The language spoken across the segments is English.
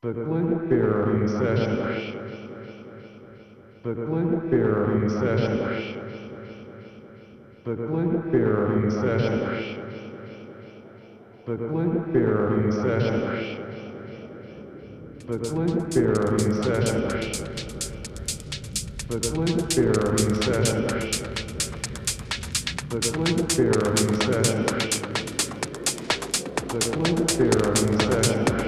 The Glenferry Session. The Glenferry Session. The Glenferry Session. The Glenferry Session. The Glenferry Session. The Glenferry Session. The Glenferry Session. The Glenferry Session.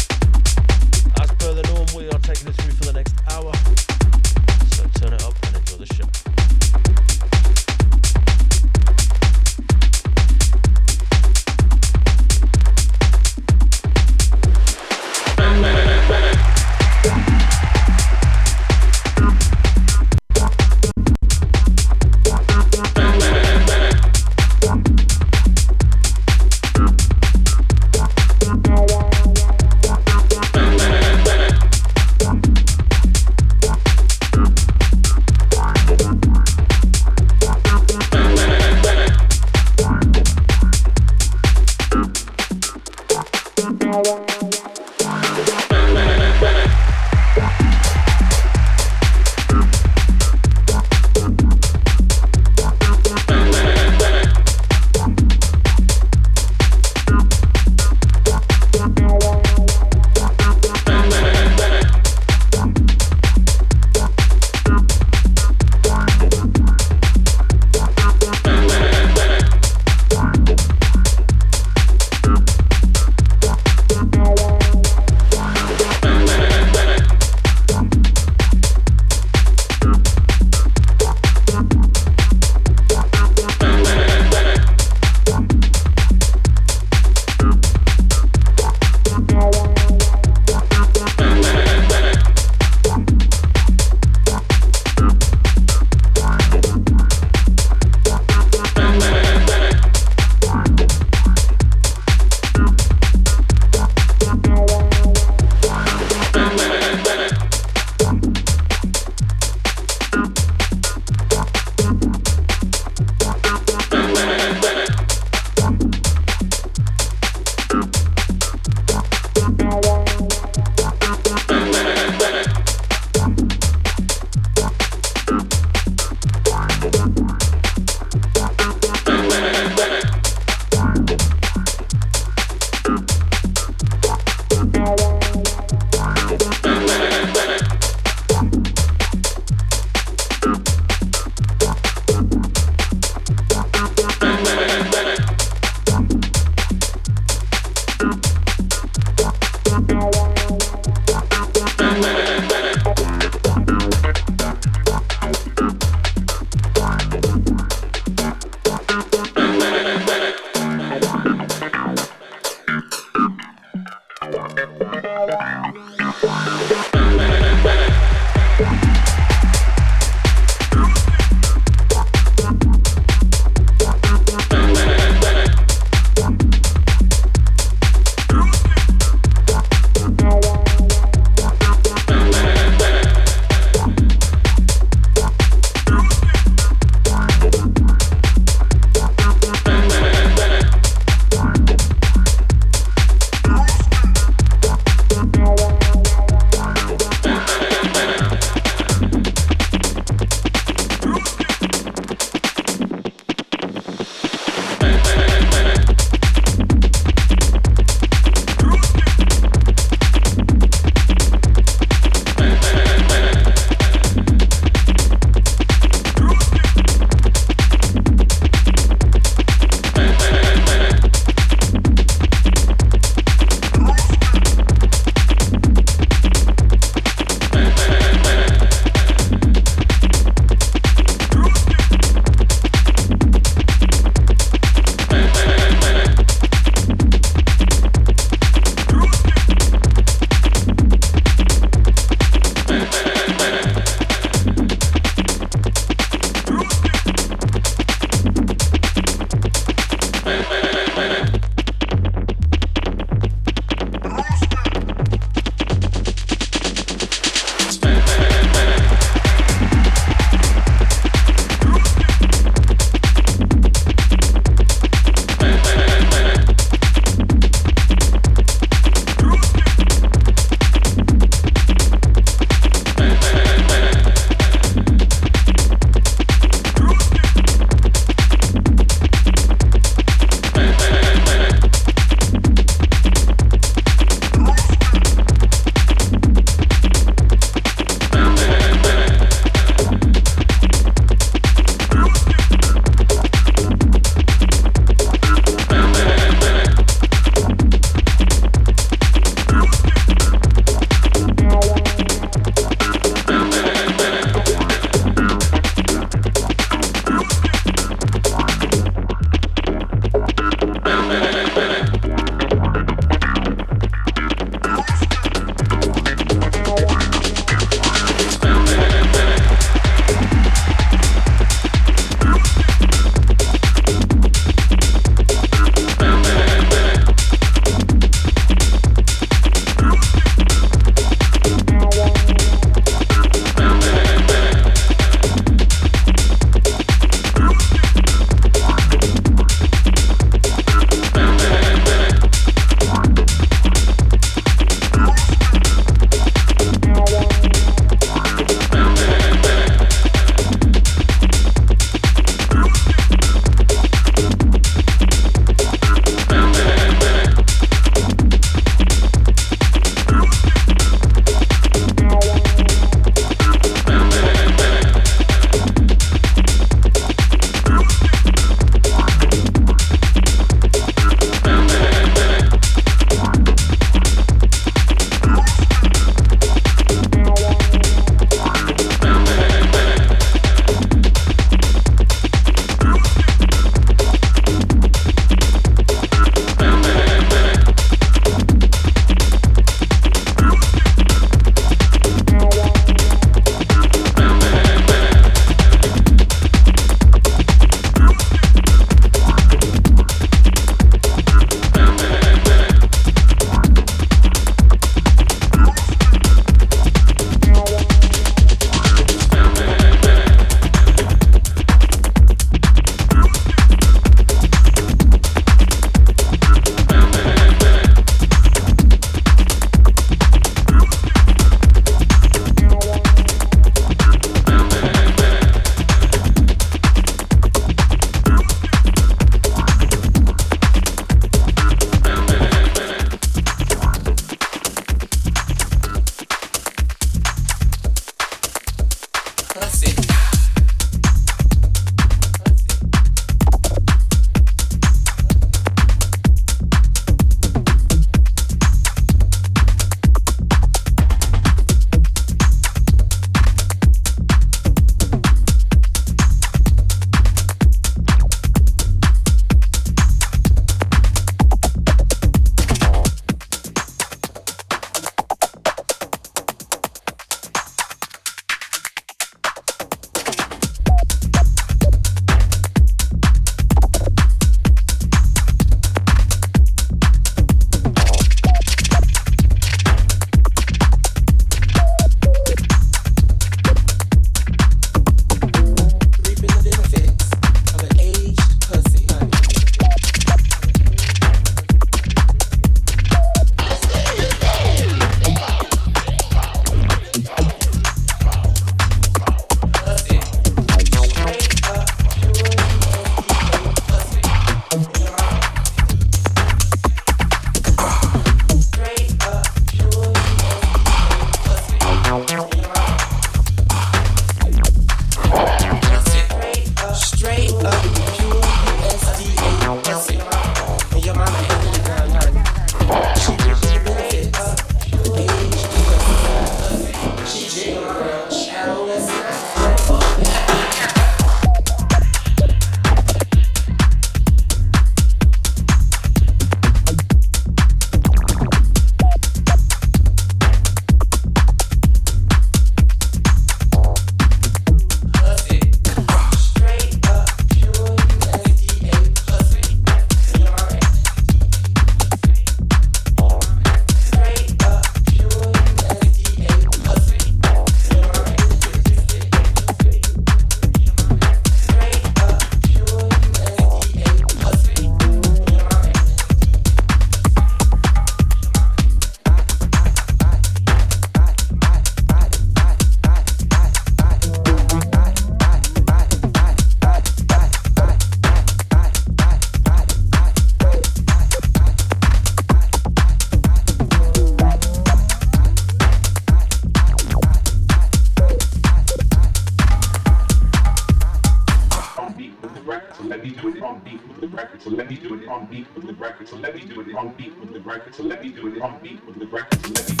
so let me do it on beat with the brackets. so let me do it on beat with the brackets. so let me do it on beat with the brackets. so let me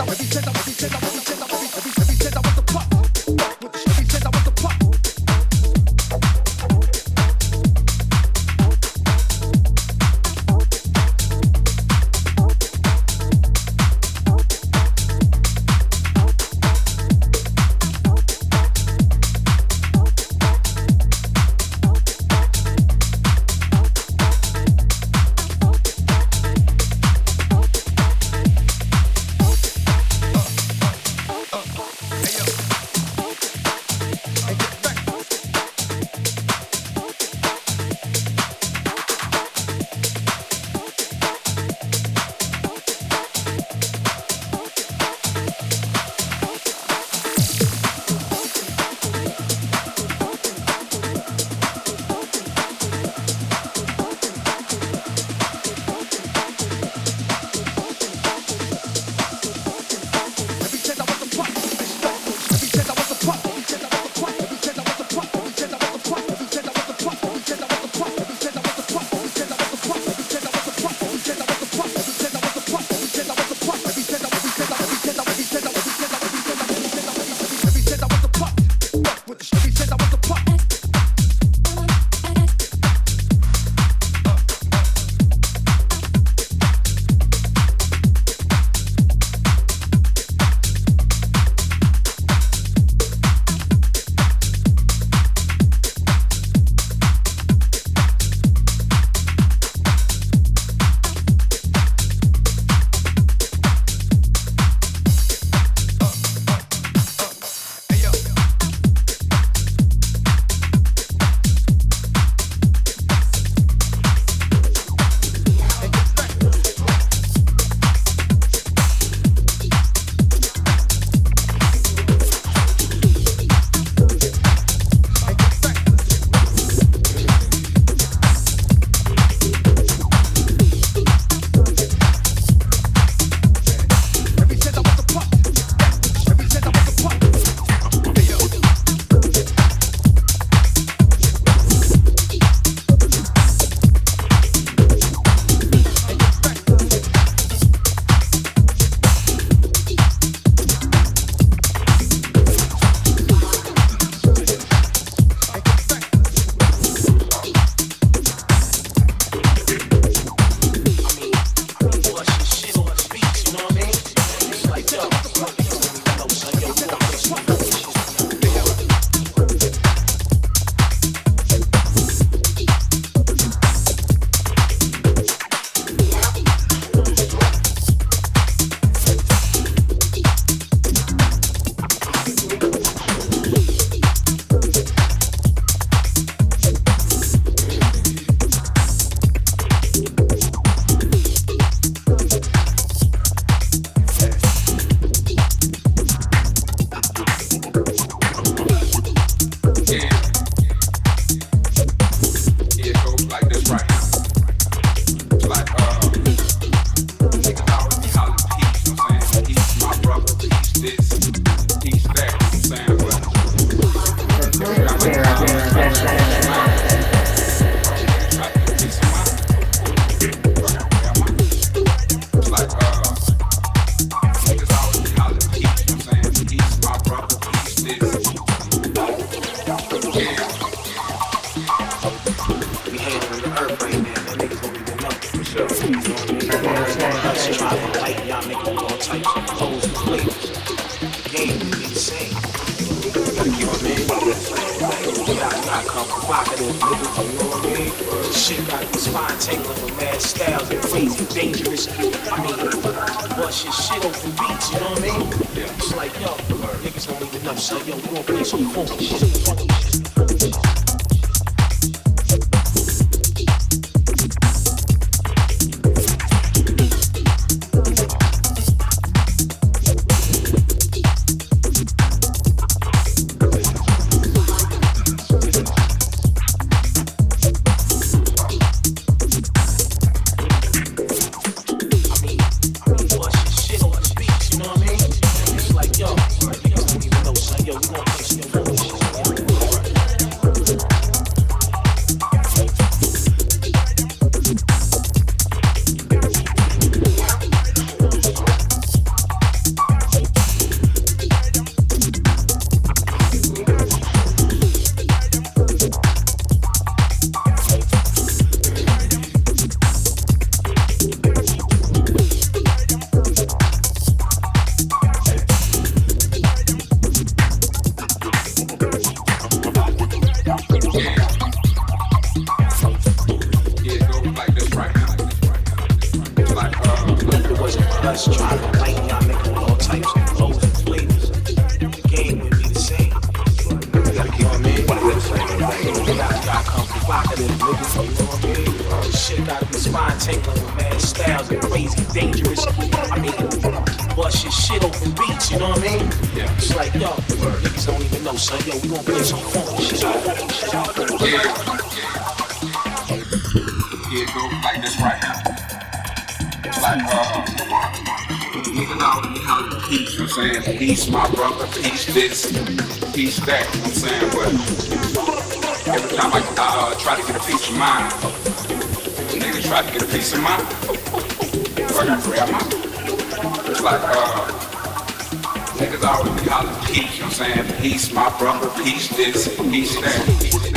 stop every second. the shit right the fine tingling with mad styles and crazy, dangerous. I mean, bust your shit off the beats, you know what I mean? It's like, yo, niggas don't even know, so yo, you don't play some funky shit. like uh, niggas always be hollering peace, you know what I'm saying? Peace, my brother, peace this, peace that.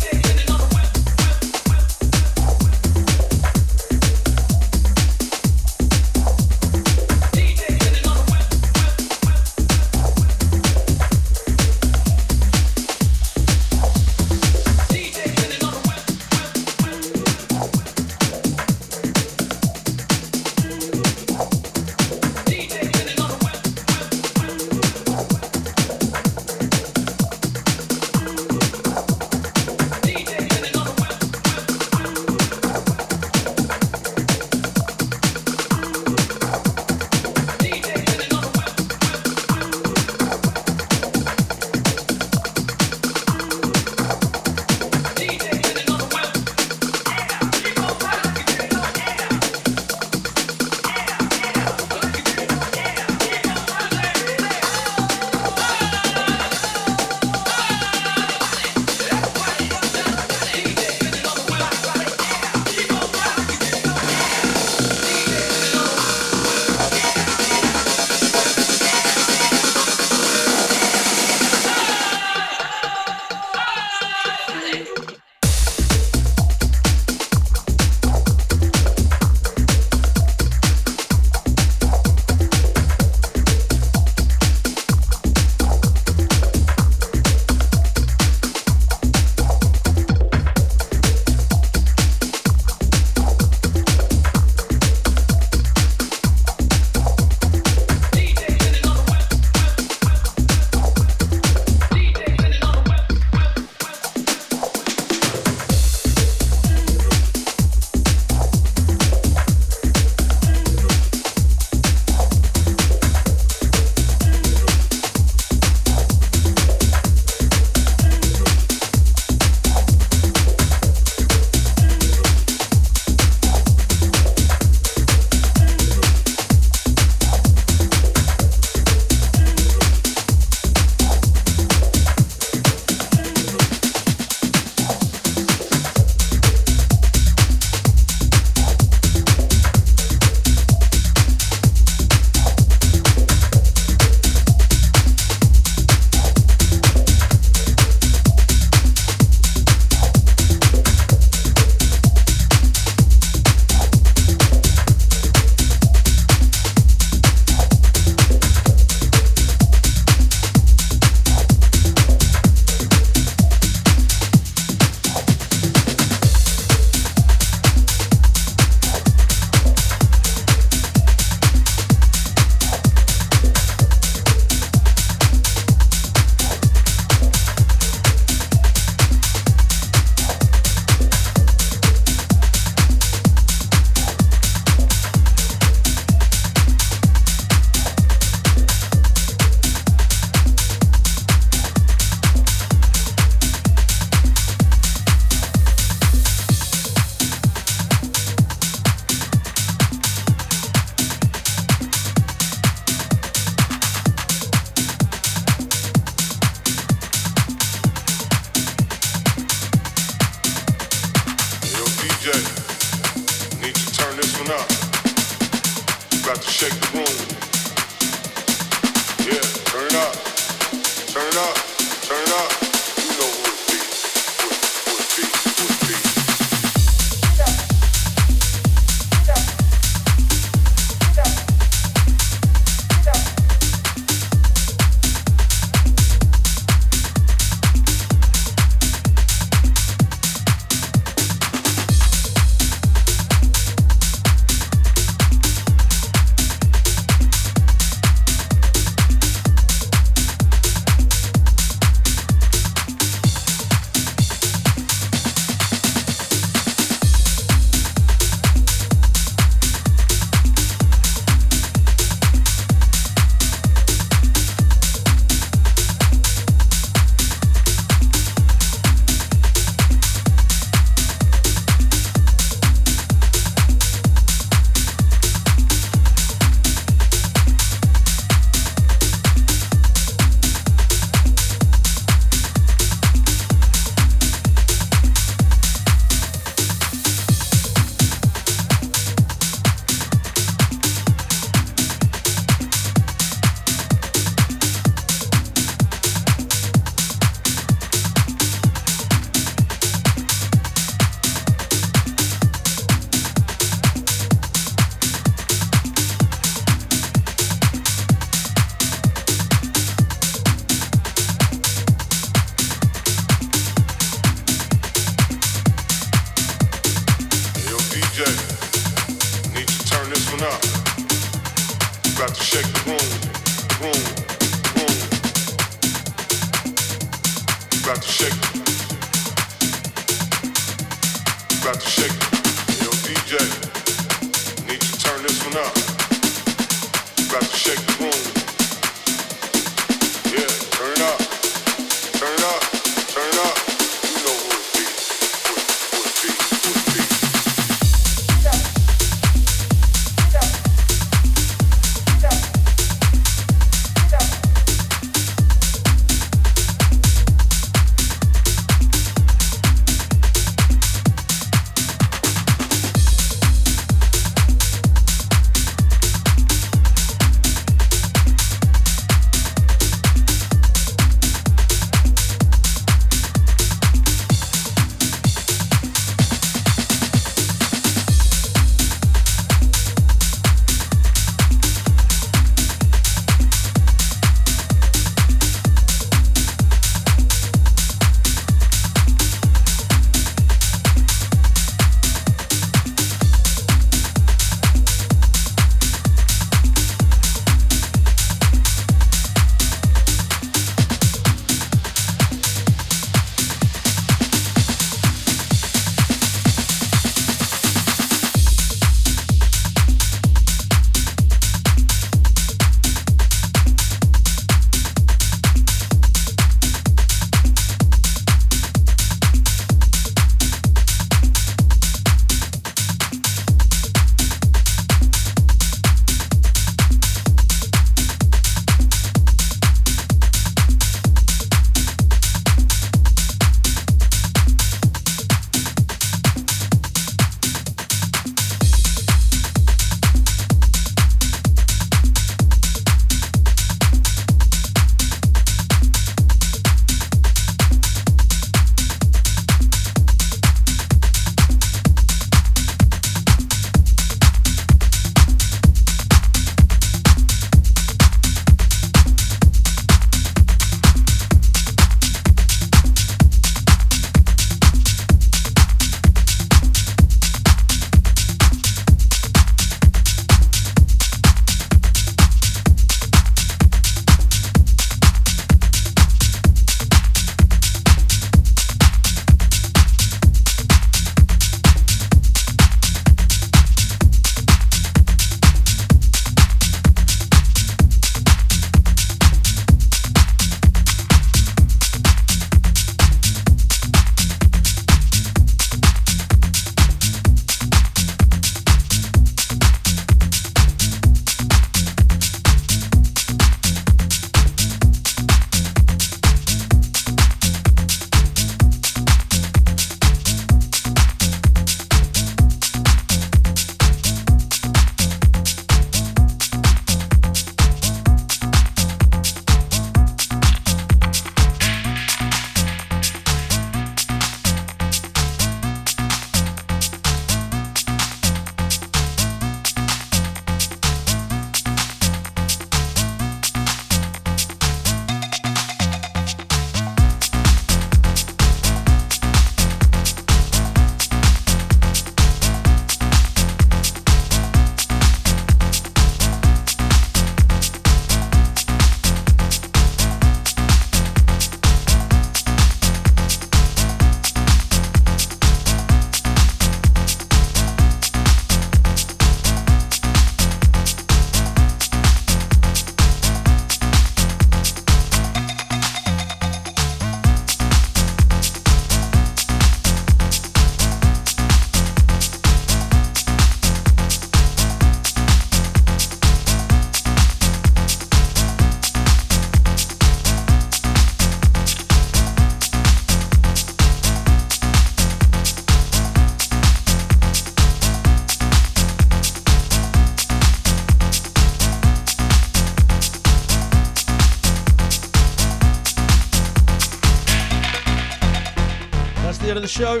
Show.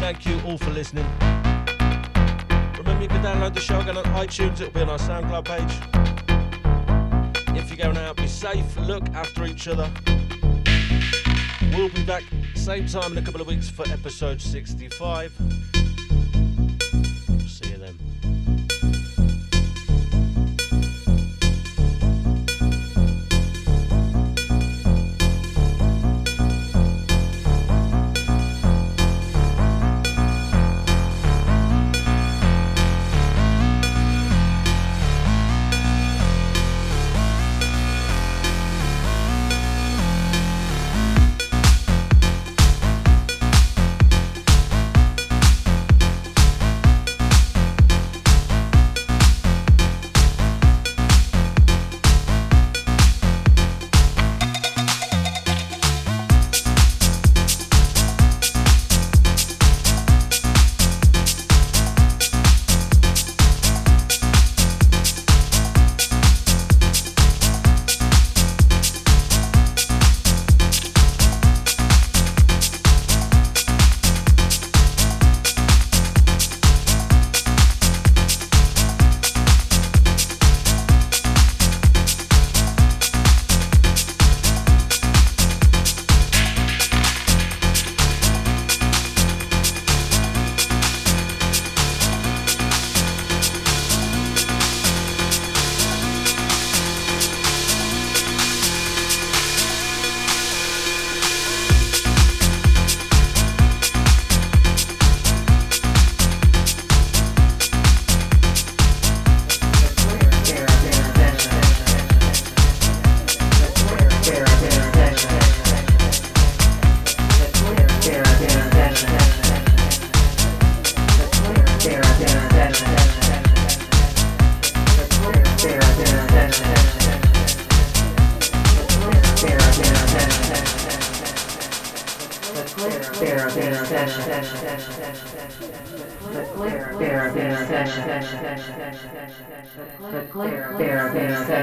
Thank you all for listening. Remember, you can download the show again on iTunes. It'll be on our SoundCloud page. If you're going out, be safe. Look after each other. We'll be back same time in a couple of weeks for episode 65.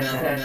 See you